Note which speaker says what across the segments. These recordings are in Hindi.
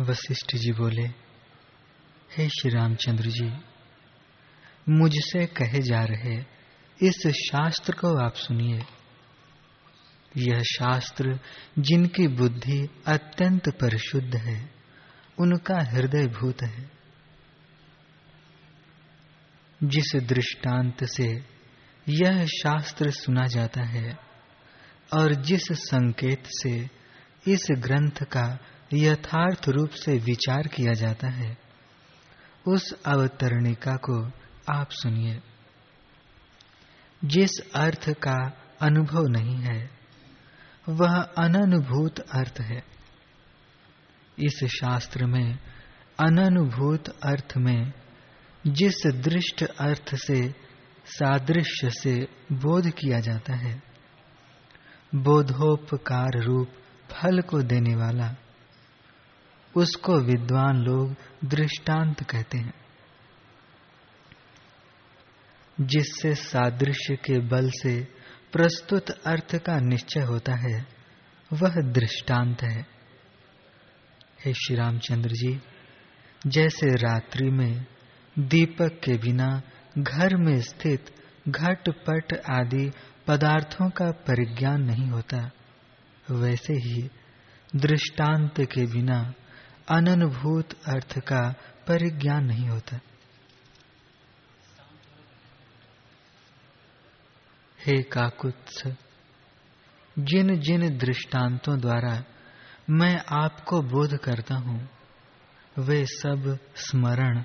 Speaker 1: वशिष्ठ जी बोले, हे श्री रामचंद्र जी, मुझसे कहे जा रहे इस शास्त्र को आप सुनिए। यह शास्त्र जिनकी बुद्धि अत्यंत परिशुद्ध है, उनका हृदय भूत है। जिस दृष्टांत से यह शास्त्र सुना जाता है, और जिस संकेत से इस ग्रंथ का यथार्थ रूप से विचार किया जाता है। उस अवतरणिका को आप सुनिए। जिस अर्थ का अनुभव नहीं है, वह अननुभूत अर्थ है। इस शास्त्र में, अननुभूत अर्थ में, जिस दृष्ट अर्थ से, सादृश्य से बोध किया जाता है, बोधोपकार रूप फल को देने वाला उसको विद्वान लोग दृष्टांत कहते हैं। जिससे सादृश्य के बल से प्रस्तुत अर्थ का निश्चय होता है, वह दृष्टांत है। हे श्री रामचंद्र जी, जैसे रात्रि में दीपक के बिना घर में स्थित घट पट आदि पदार्थों का परिज्ञान नहीं होता, वैसे ही दृष्टांत के बिना अननुभूत अर्थ का परिज्ञान नहीं होता। हे काकुत्स, जिन जिन दृष्टांतों द्वारा मैं आपको बोध करता हूँ, वे सब स्मरण,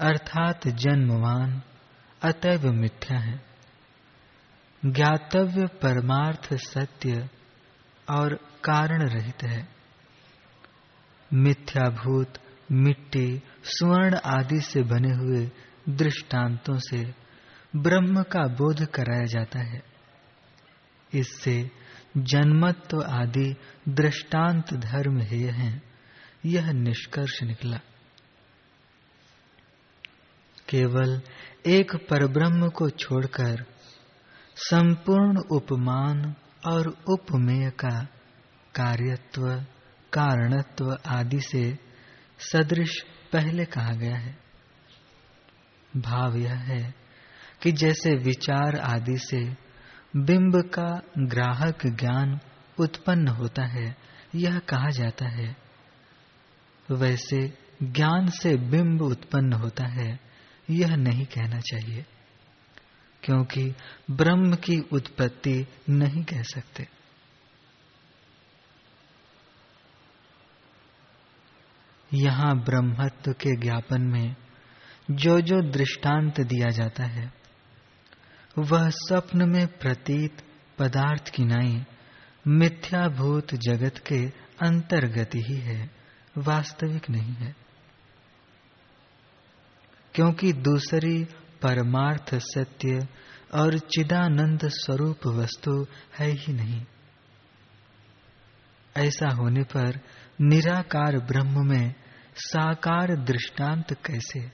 Speaker 1: अर्थात जन्मवान अतैव मिथ्या है। ज्ञातव्य परमार्थ सत्य और कारण रहित है। मिथ्याभूत, मिट्टी, स्वर्ण आदि से बने हुए दृष्टांतों से ब्रह्म का बोध कराया जाता है। इससे जन्मत्व आदि दृष्टांत धर्म हेय हैं। यह निष्कर्ष निकला। केवल एक परब्रह्म को छोड़कर संपूर्ण उपमान और उपमेय का कार्यत्व कारणत्व आदि से सदृश पहले कहा गया है। भाव यह है कि जैसे विचार आदि से बिंब का ग्राहक ज्ञान उत्पन्न होता है, यह कहा जाता है। वैसे ज्ञान से बिंब उत्पन्न होता है, यह नहीं कहना चाहिए, क्योंकि ब्रह्म की उत्पत्ति नहीं कह सकते। यहाँ ब्रह्मत्व के ज्ञापन में जो जो दृष्टांत दिया जाता है, वह स्वप्न में प्रतीत पदार्थ की नाई मिथ्याभूत जगत के अंतर्गत ही है, वास्तविक नहीं है। क्योंकि दूसरी परमार्थ सत्य और चिदानंद स्वरूप वस्तु है ही नहीं। ऐसा होने पर निराकार ब्रह्म में साकार दृष्टांत कैसे?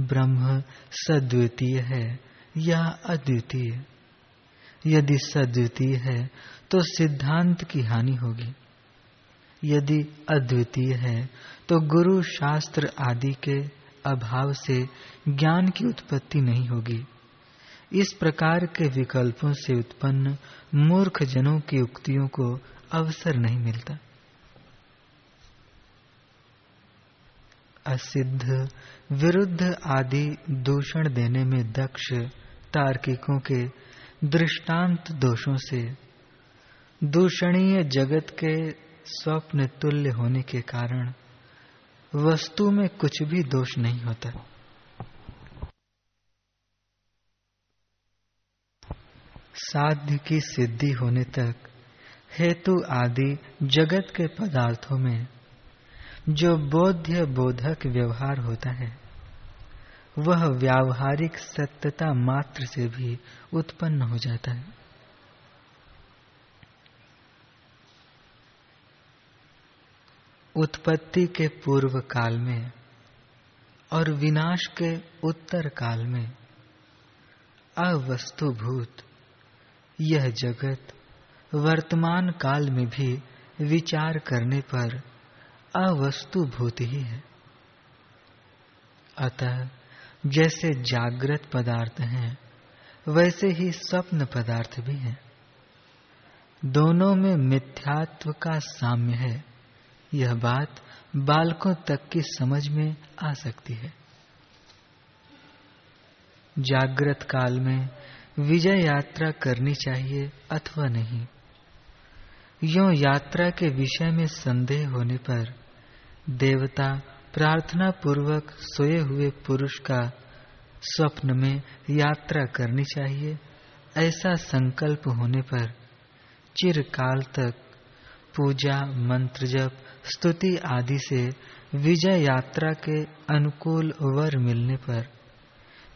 Speaker 1: ब्रह्म सद्वितीय है या अद्वितीय? यदि सद्वितीय है तो सिद्धांत की हानि होगी। यदि अद्वितीय है तो गुरु शास्त्र आदि के अभाव से ज्ञान की उत्पत्ति नहीं होगी। इस प्रकार के विकल्पों से उत्पन्न मूर्ख जनों की उक्तियों को अवसर नहीं मिलता। असिद्ध, विरुद्ध आदि दूषण देने में दक्ष तार्किकों के दृष्टांत दोषों से। दूषणीय जगत के स्वप्न तुल्य होने के कारण वस्तु में कुछ भी दोष नहीं होता। साध्य की सिद्धि होने तक हेतु आदि जगत के पदार्थों में जो बोध्य बोधक व्यवहार होता है, वह व्यावहारिक सत्यता मात्र से भी उत्पन्न हो जाता है। उत्पत्ति के पूर्व काल में और विनाश के उत्तर काल में अवस्तुभूत यह जगत वर्तमान काल में भी विचार करने पर अवस्तुभूत ही है। अतः जैसे जागृत पदार्थ हैं, वैसे ही स्वप्न पदार्थ भी हैं। दोनों में मिथ्यात्व का साम्य है। यह बात बालकों तक की समझ में आ सकती है। जागृत काल में विजय यात्रा करनी चाहिए अथवा नहीं। यो यात्रा के विषय में संदेह होने पर देवता प्रार्थना पूर्वक सोए हुए पुरुष का स्वप्न में यात्रा करनी चाहिए। ऐसा संकल्प होने पर चिरकाल तक पूजा, मंत्र जप, स्तुति आदि से विजय यात्रा के अनुकूल वर मिलने पर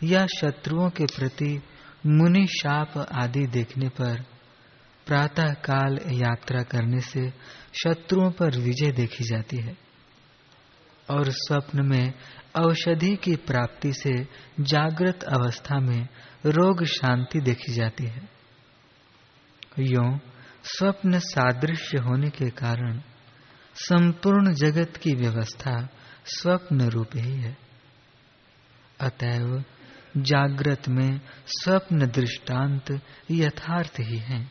Speaker 1: या शत्रुओं के प्रति मुनि शाप आदि देखने पर प्रातः काल यात्रा करने से शत्रुओं पर विजय देखी जाती है। और स्वप्न में औषधि की प्राप्ति से जागृत अवस्था में रोग शांति देखी जाती है। यो, स्वप्न सादृश्य होने के कारण संपूर्ण जगत की व्यवस्था स्वप्न रूप ही है। अतएव जागृत में स्वप्न दृष्टांत यथार्थ ही हैं।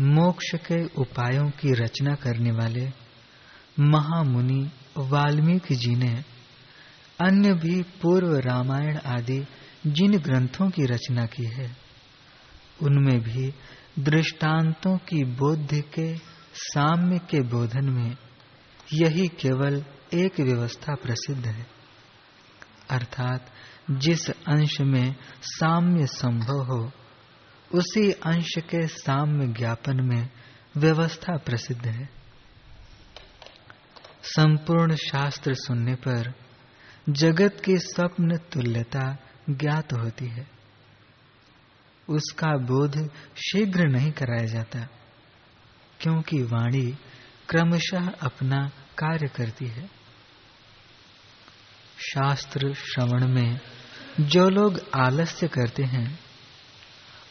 Speaker 1: मोक्ष के उपायों की रचना करने वाले महामुनि वाल्मीकि जी ने अन्य भी पूर्व रामायण आदि जिन ग्रंथों की रचना की है, उनमें भी दृष्टांतों की बोध के, साम्य के बोधन में यही केवल एक व्यवस्था प्रसिद्ध है। अर्थात जिस अंश में साम्य संभव हो उसी अंश के साम्य ज्ञापन में व्यवस्था प्रसिद्ध है। संपूर्ण शास्त्र सुनने पर जगत की स्वप्न तुल्यता ज्ञात होती है। उसका बोध शीघ्र नहीं कराया जाता, क्योंकि वाणी क्रमशः अपना कार्य करती है। शास्त्र श्रवण में जो लोग आलस्य करते हैं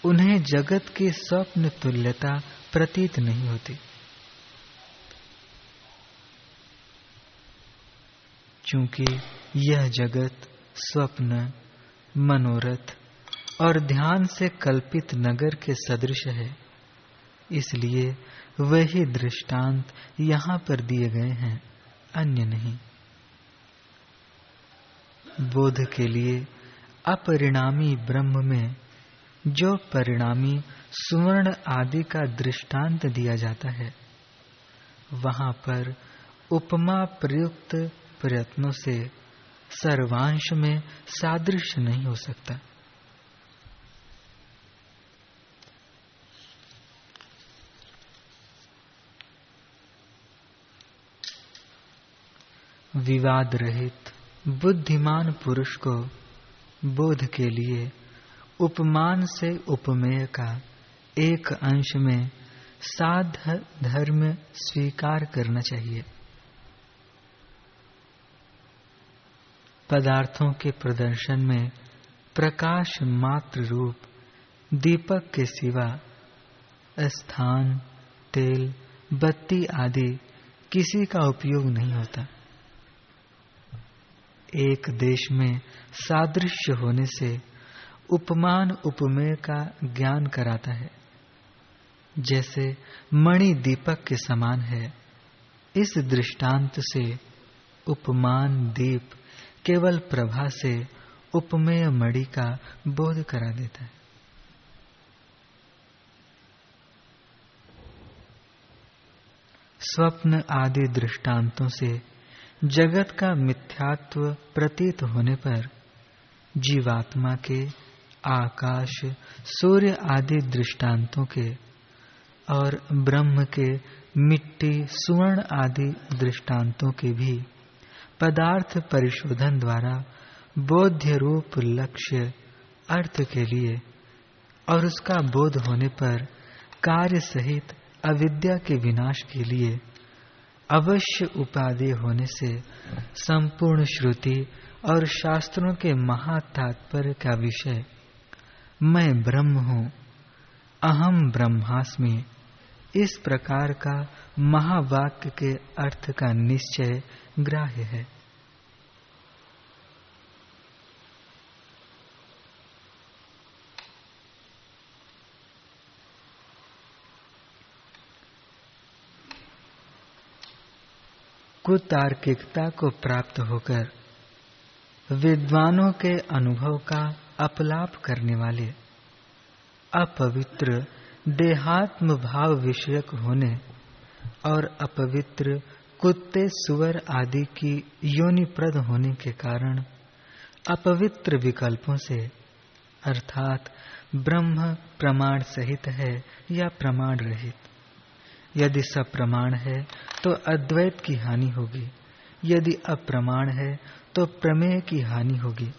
Speaker 1: उन्हें जगत की स्वप्न तुल्यता प्रतीत नहीं होती। क्योंकि यह जगत स्वप्न, मनोरथ और ध्यान से कल्पित नगर के सदृश है। इसलिए वही दृष्टांत यहाँ पर दिए गए हैं, अन्य नहीं। बोध के लिए अपरिणामी ब्रह्म में जो परिणामी सुवर्ण आदि का दृष्टांत दिया जाता है, वहाँ पर उपमा प्रयुक्त प्रयत्नों से सर्वांश में सादृश्य नहीं हो सकता। विवाद रहित बुद्धिमान पुरुष को बोध के लिए उपमान से उपमेय का एक अंश में साध धर्म स्वीकार करना चाहिए। पदार्थों के प्रदर्शन में प्रकाश मात्र रूप, दीपक के सिवा स्थान, तेल, बत्ती आदि किसी का उपयोग नहीं होता। एक देश में सादृश्य होने से उपमान उपमेय का ज्ञान कराता है। जैसे मणि दीपक के समान है, इस दृष्टांत से उपमान दीप केवल प्रभा से उपमेय मणि का बोध करा देता है। स्वप्न आदि दृष्टांतों से जगत का मिथ्यात्व प्रतीत होने पर जीवात्मा के आकाश, सूर्य आदि दृष्टांतों के और ब्रह्म के मिट्टी, सुवर्ण आदि दृष्टांतों के भी पदार्थ परिशोधन द्वारा बोध्य रूप लक्ष्य अर्थ के लिए और उसका बोध होने पर कार्य सहित अविद्या के विनाश के लिए अवश्य उपाधि होने से संपूर्ण श्रुति और शास्त्रों के महातात्पर्य का विषय मैं ब्रह्म हूँ, अहम ब्रह्मास्मि। इस प्रकार का महावाक्य के अर्थ का निश्चय ग्राह्य है। कुतार्किकता को प्राप्त होकर विद्वानों के अनुभव का अपलाप करने वाले, अपवित्र, देहात्म भाव विषयक होने और अपवित्र कुत्ते, सुअर आदि की योनिप्रद होने के कारण अपवित्र विकल्पों से, अर्थात ब्रह्म प्रमाण सहित है या प्रमाण रहित। यदि सब प्रमाण है तो अद्वैत की हानि होगी। यदि अप्रमाण है तो प्रमेय की हानि होगी।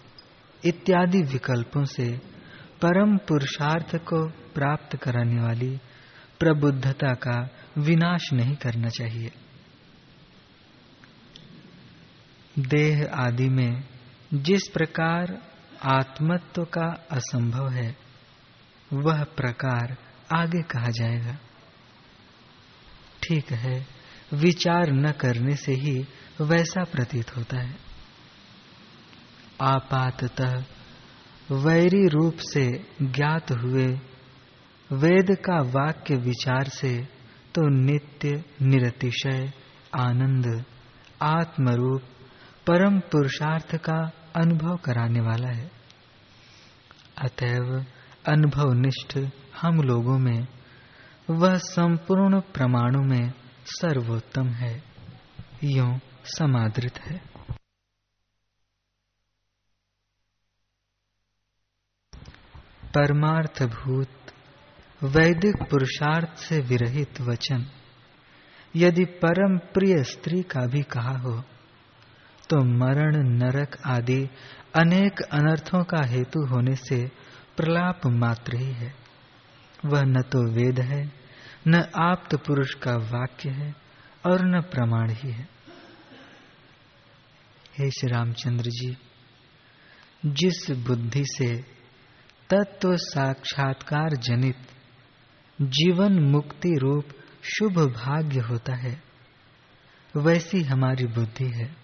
Speaker 1: इत्यादि विकल्पों से परम पुरुषार्थ को प्राप्त कराने वाली प्रबुद्धता का विनाश नहीं करना चाहिए। देह आदि में जिस प्रकार आत्मत्व का असंभव है, वह प्रकार आगे कहा जाएगा। ठीक है, विचार न करने से ही वैसा प्रतीत होता है। आपातः वैरी रूप से ज्ञात हुए वेद का वाक्य विचार से तो नित्य निरतिशय आनंद, आत्मरूप, परम पुरुषार्थ का अनुभव कराने वाला है। अतएव अनुभवनिष्ठ हम लोगों में वह संपूर्ण प्रमाणों में सर्वोत्तम है, यो समादृत है। परमार्थभूत, वैदिक पुरुषार्थ से विरहित वचन। यदि परम प्रिय स्त्री का भी कहा हो तो मरण, नरक आदि अनेक अनर्थों का हेतु होने से प्रलाप मात्र ही है। वह न तो वेद है, न आप्त पुरुष का वाक्य है और न प्रमाण ही है। हे श्री रामचंद्र जी, जिस बुद्धि से तत्व साक्षात्कार जनित। जीवन मुक्ति रूप शुभ भाग्य होता है। वैसी हमारी बुद्धि है।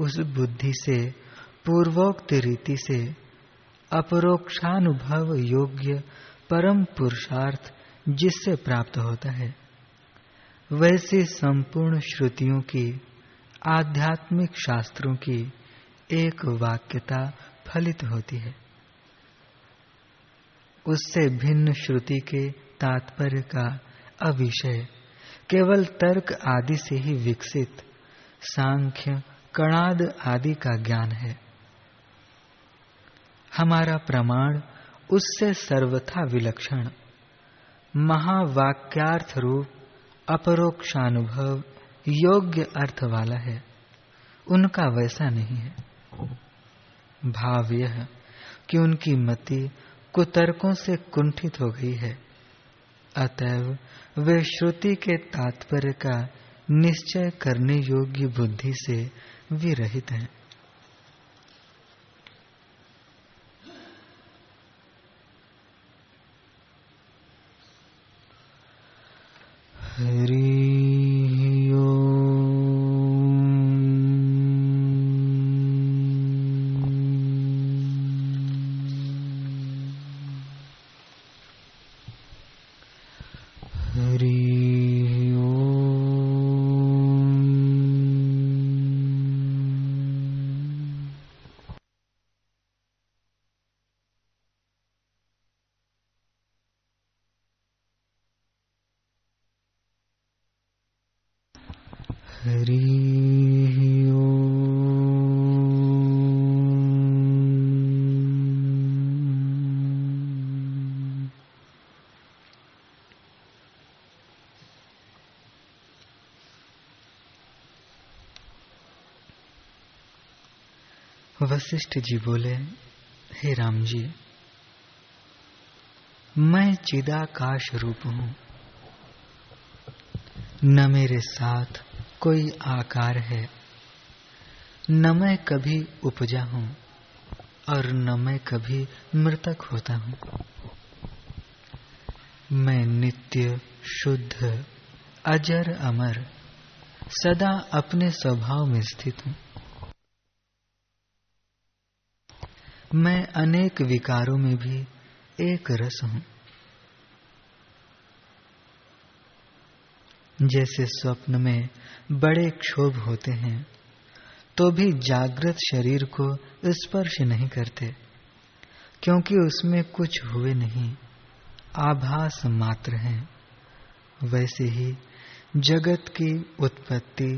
Speaker 1: उस बुद्धि से, पूर्वोक्त रीति से, अपरोक्षानुभव योग्य परम पुरुषार्थ जिससे प्राप्त होता है। वैसे संपूर्ण श्रुतियों की, आध्यात्मिक शास्त्रों की एक वाक्यता फलित होती है। उससे भिन्न श्रुति के तात्पर्य का अविषय। केवल तर्क आदि से ही विकसित, सांख्य, कणाद आदि का ज्ञान है। हमारा प्रमाण उससे सर्वथा विलक्षण, महावाक्यार्थ रूप, अपरोक्षानुभव, योग्य अर्थ वाला है। उनका वैसा नहीं है। भाव यह कि उनकी मति कुतर्कों से कुंठित हो गई है। अतएव वे श्रुति के तात्पर्य का निश्चय करने योग्य बुद्धि से विरहित हैं। वशिष्ठ जी बोले, हे राम जी, मैं चिदाकाश रूप हूँ। न मेरे साथ कोई आकार है, न मैं कभी उपजा हूँ और न मैं कभी मृतक होता हूँ। मैं नित्य, शुद्ध, अजर अमर, सदा अपने स्वभाव में स्थित हूँ। मैं अनेक विकारों में भी एक रस हूँ। जैसे स्वप्न में बड़े क्षोभ होते हैं तो भी जागृत शरीर को स्पर्श नहीं करते, क्योंकि उसमें कुछ हुए नहीं, आभास मात्र हैं। वैसे ही जगत की उत्पत्ति,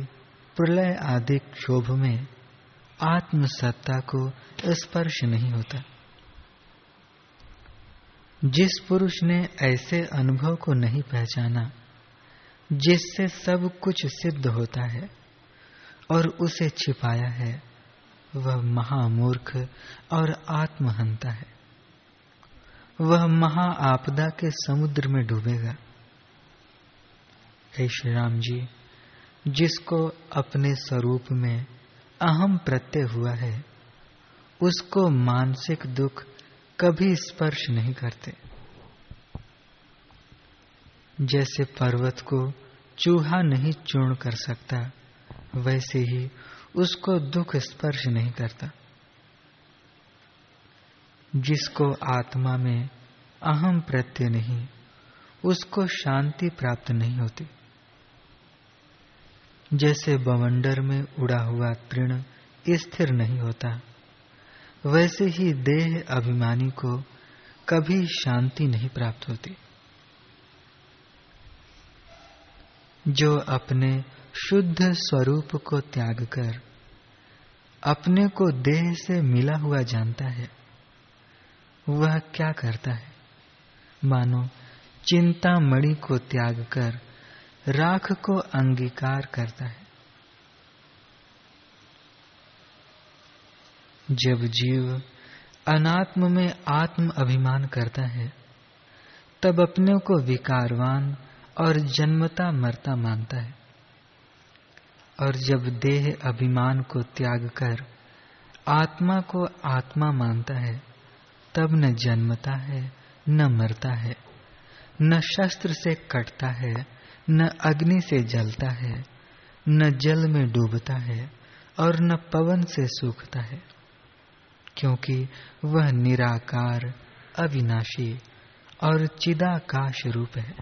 Speaker 1: प्रलय आदि क्षोभ में आत्म सत्ता को स्पर्श नहीं होता। जिस पुरुष ने ऐसे अनुभव को नहीं पहचाना, जिससे सब कुछ सिद्ध होता है और उसे छिपाया है, वह महामूर्ख और आत्महंता है। वह महा आपदा के समुद्र में डूबेगा। श्री राम जी, जिसको अपने स्वरूप में अहम प्रत्यय हुआ है, उसको मानसिक दुख कभी स्पर्श नहीं करते। जैसे पर्वत को चूहा नहीं चूर्ण कर सकता, वैसे ही उसको दुख स्पर्श नहीं करता। जिसको आत्मा में अहम प्रत्यय नहीं, उसको शांति प्राप्त नहीं होती। जैसे बवंडर में उड़ा हुआ तृण स्थिर नहीं होता। वैसे ही देह अभिमानी को कभी शांति नहीं प्राप्त होती। जो अपने शुद्ध स्वरूप को त्याग कर अपने को देह से मिला हुआ जानता है, वह क्या करता है? मानो चिंता मणि को त्याग कर राख को अंगीकार करता है। जब जीव अनात्म में आत्म अभिमान करता है, तब अपने को विकारवान और जन्मता मरता मानता है। और जब देह अभिमान को त्याग कर आत्मा को आत्मा मानता है, तब न जन्मता है, न मरता है, न शस्त्र से कटता है न अग्नि से जलता है, न जल में डूबता है और न पवन से सूखता है, क्योंकि वह निराकार, अविनाशी और चिदाकाश रूप है।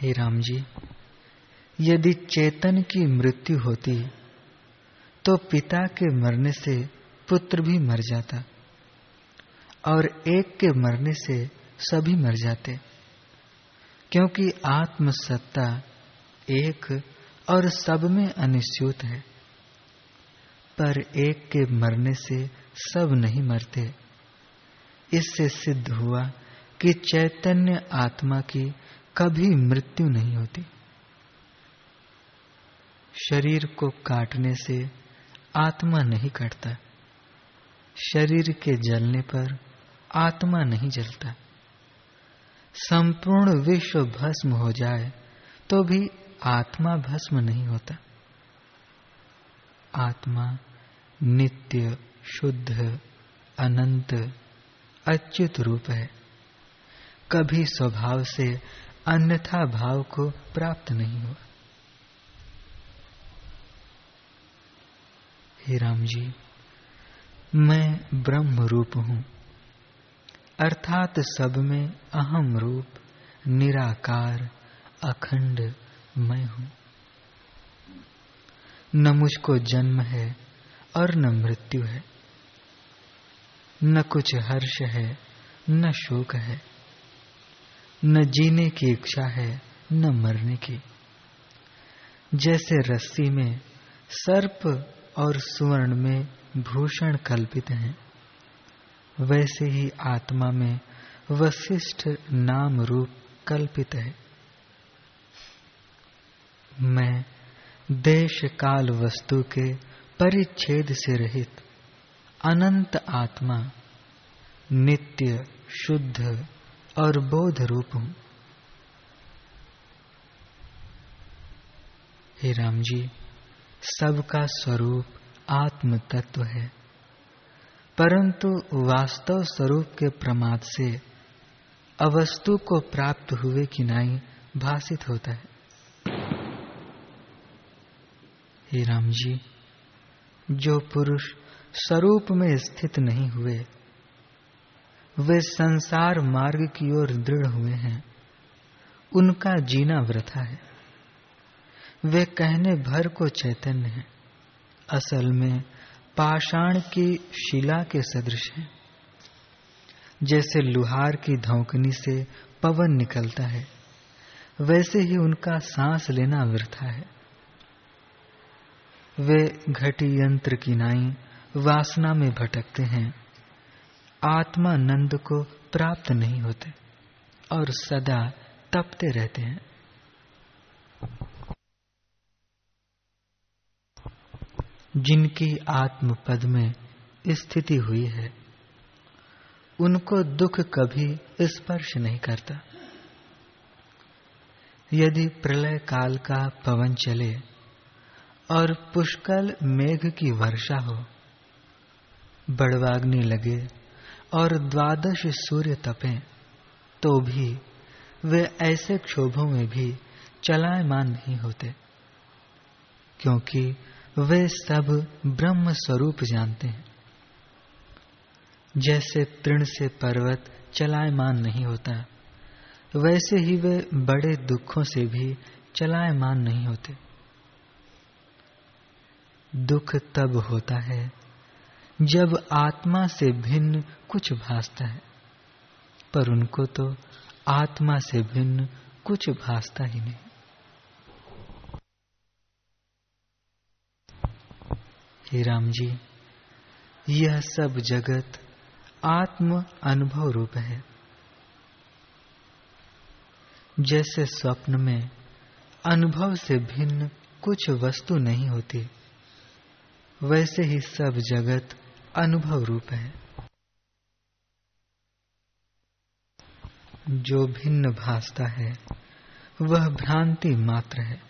Speaker 1: हे राम जी, यदि चेतन की मृत्यु होती तो पिता के मरने से पुत्र भी मर जाता। और एक के मरने से सभी मर जाते। क्योंकि आत्मसत्ता एक और सब में अनिश्चित है। पर एक के मरने से सब नहीं मरते। इससे सिद्ध हुआ कि चैतन्य आत्मा की कभी मृत्यु नहीं होती। शरीर को काटने से आत्मा नहीं कटता। शरीर के जलने पर आत्मा नहीं जलता। संपूर्ण विश्व भस्म हो जाए तो भी आत्मा भस्म नहीं होता। आत्मा नित्य, शुद्ध, अनंत, अच्युत रूप है। कभी स्वभाव से अन्यथा भाव को प्राप्त नहीं हुआ। हे राम जी, मैं ब्रह्म रूप हूँ। अर्थात सब में अहम रूप, निराकार, अखंड मैं हूँ। न मुझको जन्म है और न मृत्यु है। न कुछ हर्ष है, न शोक है। न जीने की इच्छा है, न मरने की। जैसे रस्सी में सर्प और सुवर्ण में भूषण कल्पित हैं। वैसे ही आत्मा में वशिष्ठ नाम रूप कल्पित है। मैं देश काल वस्तु के परिच्छेद से रहित अनंत आत्मा, नित्य, शुद्ध और बोध रूप हूँ। हे राम जी, सबका स्वरूप आत्म तत्व है। परंतु वास्तव स्वरूप के प्रमाद से अवस्तु को प्राप्त हुए कि नहीं भाषित होता है। हे राम जी जो पुरुष स्वरूप में स्थित नहीं हुए, वे संसार मार्ग की ओर दृढ़ हुए हैं। उनका जीना व्रथा है। वे कहने भर को चैतन्य है। असल में पाषाण की शिला के सदृश है। जैसे लुहार की धौकनी से पवन निकलता है, वैसे ही उनका सांस लेना वृथा है। वे घटी यंत्र की नाई वासना में भटकते हैं। आत्मा नंद को प्राप्त नहीं होते और सदा तपते रहते हैं। जिनकी आत्म पद में स्थिति हुई है, उनको दुख कभी स्पर्श नहीं करता। यदि प्रलय काल का पवन चले और पुष्कल मेघ की वर्षा हो, बड़वाग्नि लगे और द्वादश सूर्य तपे तो भी वे ऐसे क्षोभों में भी चलायमान नहीं होते, क्योंकि वे सब ब्रह्म स्वरूप जानते हैं। जैसे तृण से पर्वत चलायमान नहीं होता, वैसे ही वे बड़े दुखों से भी चलायमान नहीं होते। दुख तब होता है जब आत्मा से भिन्न कुछ भासता है, पर उनको तो आत्मा से भिन्न कुछ भासता ही नहीं। हे राम जी, यह सब जगत आत्म अनुभव रूप है। जैसे स्वप्न में अनुभव से भिन्न कुछ वस्तु नहीं होती, वैसे ही सब जगत अनुभव रूप है। जो भिन्न भासता है, वह भ्रांति मात्र है।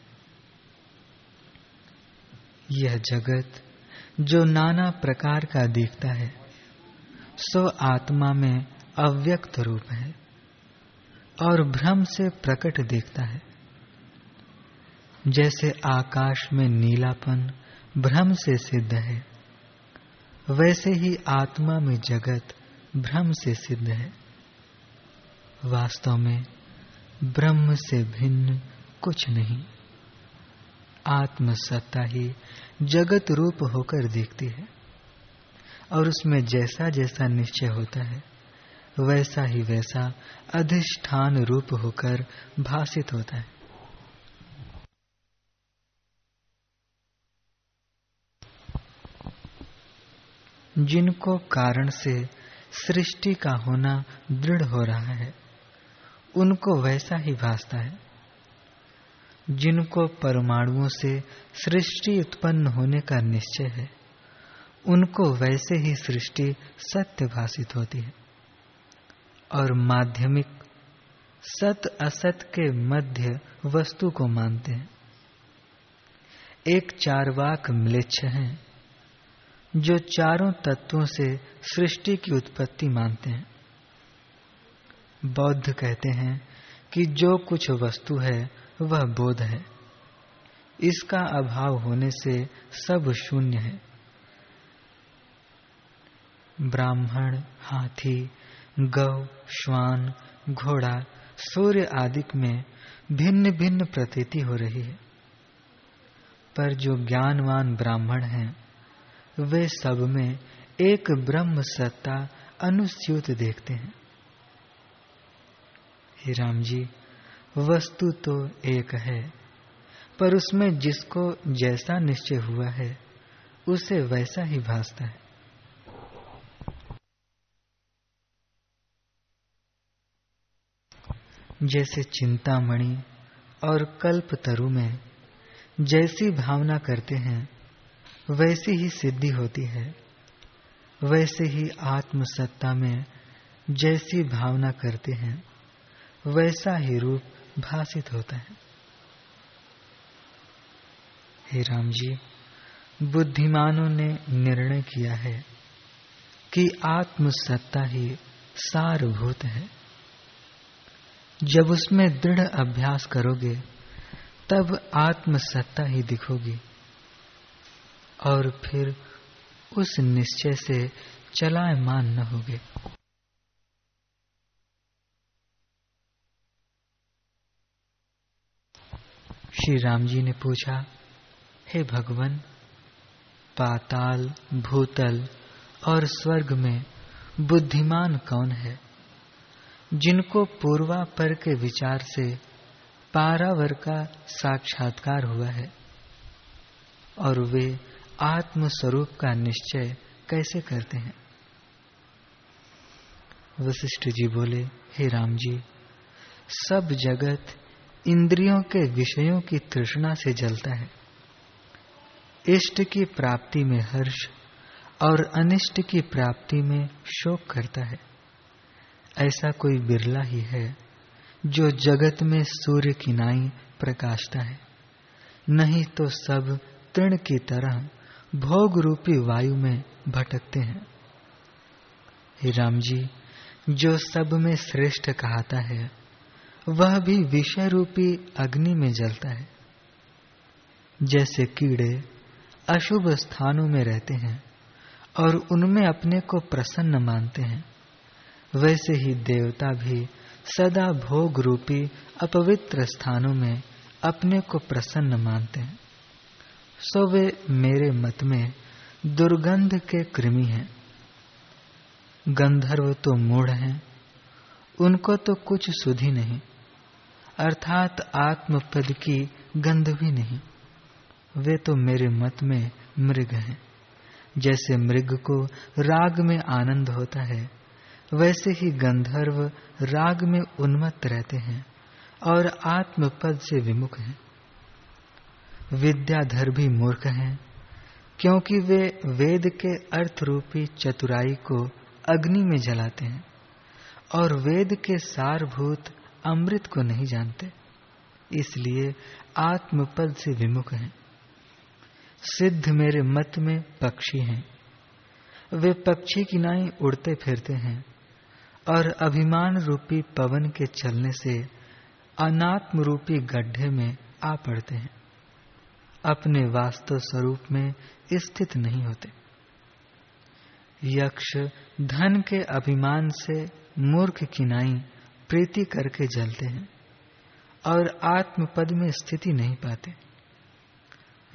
Speaker 1: यह जगत जो नाना प्रकार का दिखता है, सो आत्मा में अव्यक्त रूप है और भ्रम से प्रकट दिखता है। जैसे आकाश में नीलापन भ्रम से सिद्ध है, वैसे ही आत्मा में जगत भ्रम से सिद्ध है। वास्तव में ब्रह्म से भिन्न कुछ नहीं। आत्म सत्ता ही जगत रूप होकर दिखती है। और उसमें जैसा जैसा निश्चय होता है, वैसा ही वैसा अधिष्ठान रूप होकर भाषित होता है। जिनको कारण से सृष्टि का होना दृढ़ हो रहा है, उनको वैसा ही भासता है। जिनको परमाणुओं से सृष्टि उत्पन्न होने का निश्चय है, उनको वैसे ही सृष्टि सत्य भाषित होती है और माध्यमिक सत असत के मध्य वस्तु को मानते हैं। एक चारवाक म्लेच्छ हैं, जो चारों तत्वों से सृष्टि की उत्पत्ति मानते हैं। बौद्ध कहते हैं कि जो कुछ वस्तु है वह बोध है। इसका अभाव होने से सब शून्य है। ब्राह्मण, हाथी, गौ, श्वान, घोड़ा, सूर्य आदि में भिन्न भिन्न प्रतीति हो रही है। पर जो ज्ञानवान ब्राह्मण हैं, वे सब में एक ब्रह्म सत्ता अनुस्यूत देखते हैं। हे राम जी वस्तु तो एक है, पर उसमें जिसको जैसा निश्चय हुआ है, उसे वैसा ही भासता है। जैसे चिंतामणि और कल्प तरु में जैसी भावना करते हैं, वैसी ही सिद्धि होती है। वैसे ही आत्मसत्ता में जैसी भावना करते हैं, वैसा ही रूप भाषित होता है। हे राम जी बुद्धिमानों ने निर्णय किया है कि आत्मसत्ता ही सारभूत है। जब उसमें दृढ़ अभ्यास करोगे, तब आत्मसत्ता ही दिखोगी और फिर उस निश्चय से चलायमान न होगे। श्री राम जी ने पूछा, हे भगवान, पाताल, भूतल और स्वर्ग में बुद्धिमान कौन है? जिनको पूर्वापर के विचार से पारावर का साक्षात्कार हुआ है, और वे आत्म स्वरूप का निश्चय कैसे करते हैं? वशिष्ठ जी बोले, हे राम जी सब जगत इंद्रियों के विषयों की तृष्णा से जलता है। इष्ट की प्राप्ति में हर्ष और अनिष्ट की प्राप्ति में शोक करता है। ऐसा कोई बिरला ही है जो जगत में सूर्य की नाई प्रकाशता है। नहीं तो सब तृण की तरह भोग रूपी वायु में भटकते हैं। हे राम जी, जो सब में श्रेष्ठ कहता है वह भी विषय रूपी अग्नि में जलता है। जैसे कीड़े अशुभ स्थानों में रहते हैं और उनमें अपने को प्रसन्न मानते हैं, वैसे ही देवता भी सदा भोग रूपी अपवित्र स्थानों में अपने को प्रसन्न मानते हैं। सो वे मेरे मत में दुर्गंध के कृमि हैं। गंधर्व तो मूढ़ हैं, उनको तो कुछ सुधी नहीं। अर्थात आत्मपद की गंध भी नहीं। वे तो मेरे मत में मृग हैं। जैसे मृग को राग में आनंद होता है, वैसे ही गंधर्व राग में उन्मत्त रहते हैं और आत्मपद से विमुख हैं। विद्याधर भी मूर्ख हैं, क्योंकि वे वेद के अर्थ रूपी चतुराई को अग्नि में जलाते हैं और वेद के सारभूत अमृत को नहीं जानते, इसलिए आत्मपद से विमुख हैं। सिद्ध मेरे मत में पक्षी हैं। वे पक्षी की नाई उड़ते फिरते हैं, और अभिमान रूपी पवन के चलने से अनात्म रूपी गड्ढे में आ पड़ते हैं। अपने वास्तव स्वरूप में स्थित नहीं होते। यक्ष धन के अभिमान से मूर्ख किनाई प्रीति करके जलते हैं और आत्मपद में स्थिति नहीं पाते।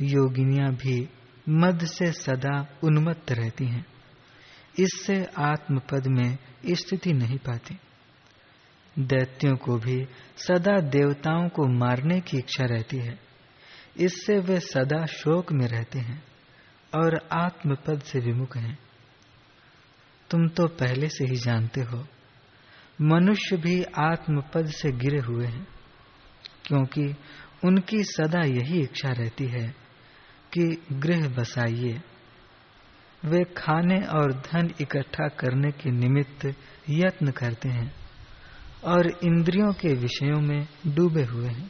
Speaker 1: योगिनियाँ भी मद से सदा उन्मत्त रहती हैं। इससे आत्मपद में स्थिति नहीं पाती। दैत्यों को भी सदा देवताओं को मारने की इच्छा रहती है। इससे वे सदा शोक में रहते हैं और आत्मपद से विमुख हैं। तुम तो पहले से ही जानते हो मनुष्य भी आत्मपद से गिरे हुए हैं, क्योंकि उनकी सदा यही इच्छा रहती है कि गृह बसाइए। वे खाने और धन इकट्ठा करने के निमित्त यत्न करते हैं और इंद्रियों के विषयों में डूबे हुए हैं।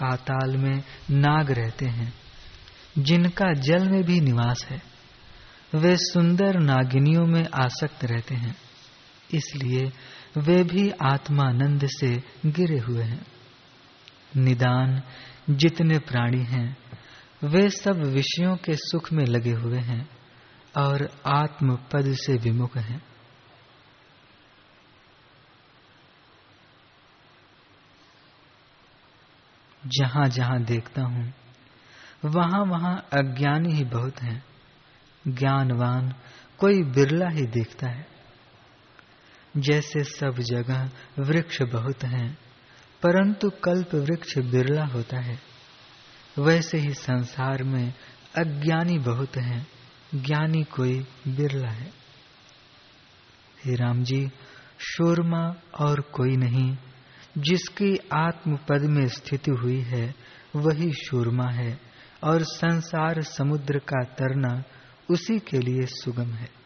Speaker 1: पाताल में नाग रहते हैं, जिनका जल में भी निवास है। वे सुंदर नागिनियों में आसक्त रहते हैं। इसलिए वे भी आत्मानंद से गिरे हुए हैं। निदान जितने प्राणी हैं, वे सब विषयों के सुख में लगे हुए हैं और आत्म पद से विमुख हैं। जहाँ जहाँ देखता हूँ वहाँ वहाँ अज्ञानी ही बहुत हैं। ज्ञानवान कोई बिरला ही देखता है। जैसे सब जगह वृक्ष बहुत हैं, परंतु कल्प वृक्ष बिरला होता है। वैसे ही संसार में अज्ञानी बहुत हैं, ज्ञानी कोई बिरला है। हे राम जी, शोरमा और कोई नहीं, जिसकी आत्म पद में स्थिति हुई है, वही शूरमा है, और संसार समुद्र का तरना उसी के लिए सुगम है।